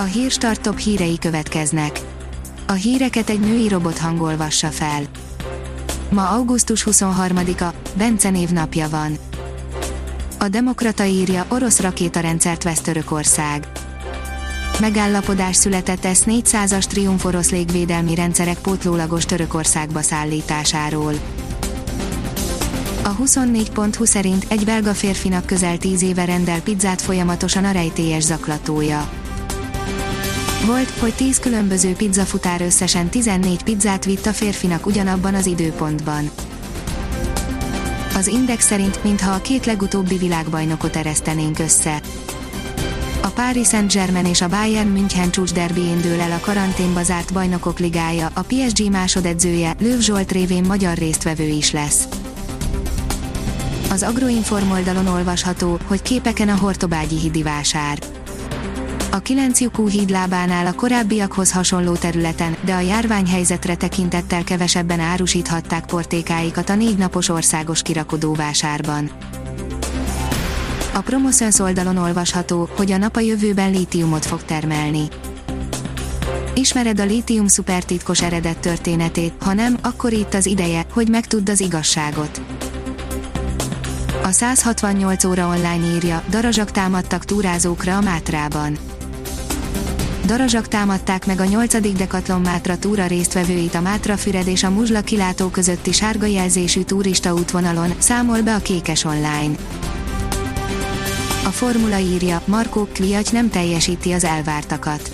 A hírstart top hírei következnek. A híreket egy női robot hangolvassa fel. Ma augusztus 23-a, Bence név napja van. A Demokrata írja, orosz rakétarendszert vesz Törökország. Megállapodás született S-400-as Triumph orosz légvédelmi rendszerek pótlólagos Törökországba szállításáról. A 24.20 szerint egy belga férfinak közel 10 éve rendel pizzát folyamatosan a rejtélyes zaklatója. Volt, hogy 10 különböző pizzafutár összesen 14 pizzát vitt a férfinak ugyanabban az időpontban. Az Index szerint, mintha a két legutóbbi világbajnokot eresztenénk össze. A Paris Saint-Germain és a Bayern München csúcs derbién dől el a karanténba zárt bajnokok ligája, a PSG másodedzője, Lőv Zsolt révén magyar résztvevő is lesz. Az Agroinform oldalon olvasható, hogy képeken a Hortobágyi hídi vásár. A 9 lyukú híd lábánál a korábbiakhoz hasonló területen, de a járványhelyzetre tekintettel kevesebben árusíthatták portékáikat a négy napos országos kirakodóvásárban. A Promoszöns oldalon olvasható, hogy a nap a jövőben lítiumot fog termelni. Ismered a lítium szupertitkos eredet történetét, ha nem, akkor itt az ideje, hogy megtudd az igazságot. A 168 óra online írja, darazsak támadtak túrázókra a Mátrában. Darazsak támadták meg a 8. Dekatlon Mátra túra résztvevőit a Mátra-Füred és a Muzsla kilátó közötti sárga jelzésű turista útvonalon, számol be a Kékes Online. A formula írja, Markó Kviaty nem teljesíti az elvártakat.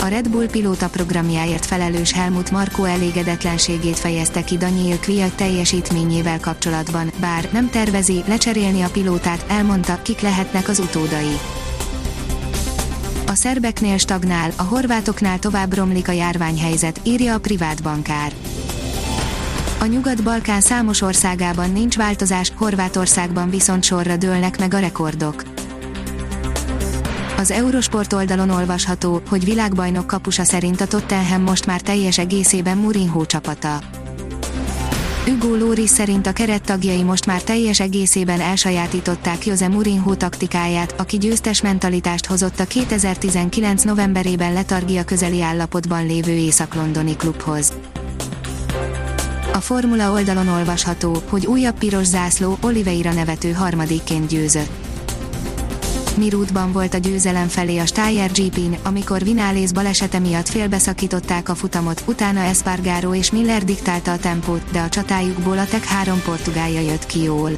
A Red Bull pilóta programjáért felelős Helmut Markó elégedetlenségét fejezte ki Daniel Kviaty teljesítményével kapcsolatban, bár nem tervezi lecserélni a pilótát, elmondta, kik lehetnek az utódai. A szerbeknél stagnál, a horvátoknál tovább romlik a járványhelyzet, írja a privát bankár. A Nyugat-Balkán számos országában nincs változás, Horvátországban viszont sorra dőlnek meg a rekordok. Az Eurosport oldalon olvasható, hogy világbajnok kapusa szerint a Tottenham most már teljes egészében Mourinho csapata. Hugo Lóri szerint a kerettagjai most már teljes egészében elsajátították Jose Mourinho taktikáját, aki győztes mentalitást hozott a 2019 novemberében letargia közeli állapotban lévő észak-londoni klubhoz. A Formula oldalon olvasható, hogy újabb piros zászló Oliveira nevető harmadikként győzött. Mirútban volt a győzelem felé a Steyer GP-n, amikor Vinálész balesete miatt félbeszakították a futamot, utána Espargaro és Miller diktálta a tempót, de a csatájukból a Tech 3 portugálja jött ki jól.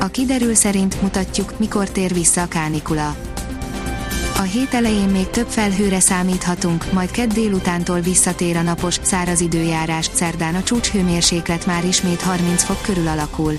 A kiderül szerint mutatjuk, mikor tér vissza a kánikula. A hét elején még több felhőre számíthatunk, majd kedd délutántól visszatér a napos, száraz időjárás, szerdán a csúcshőmérséklet már ismét 30 fok körül alakul.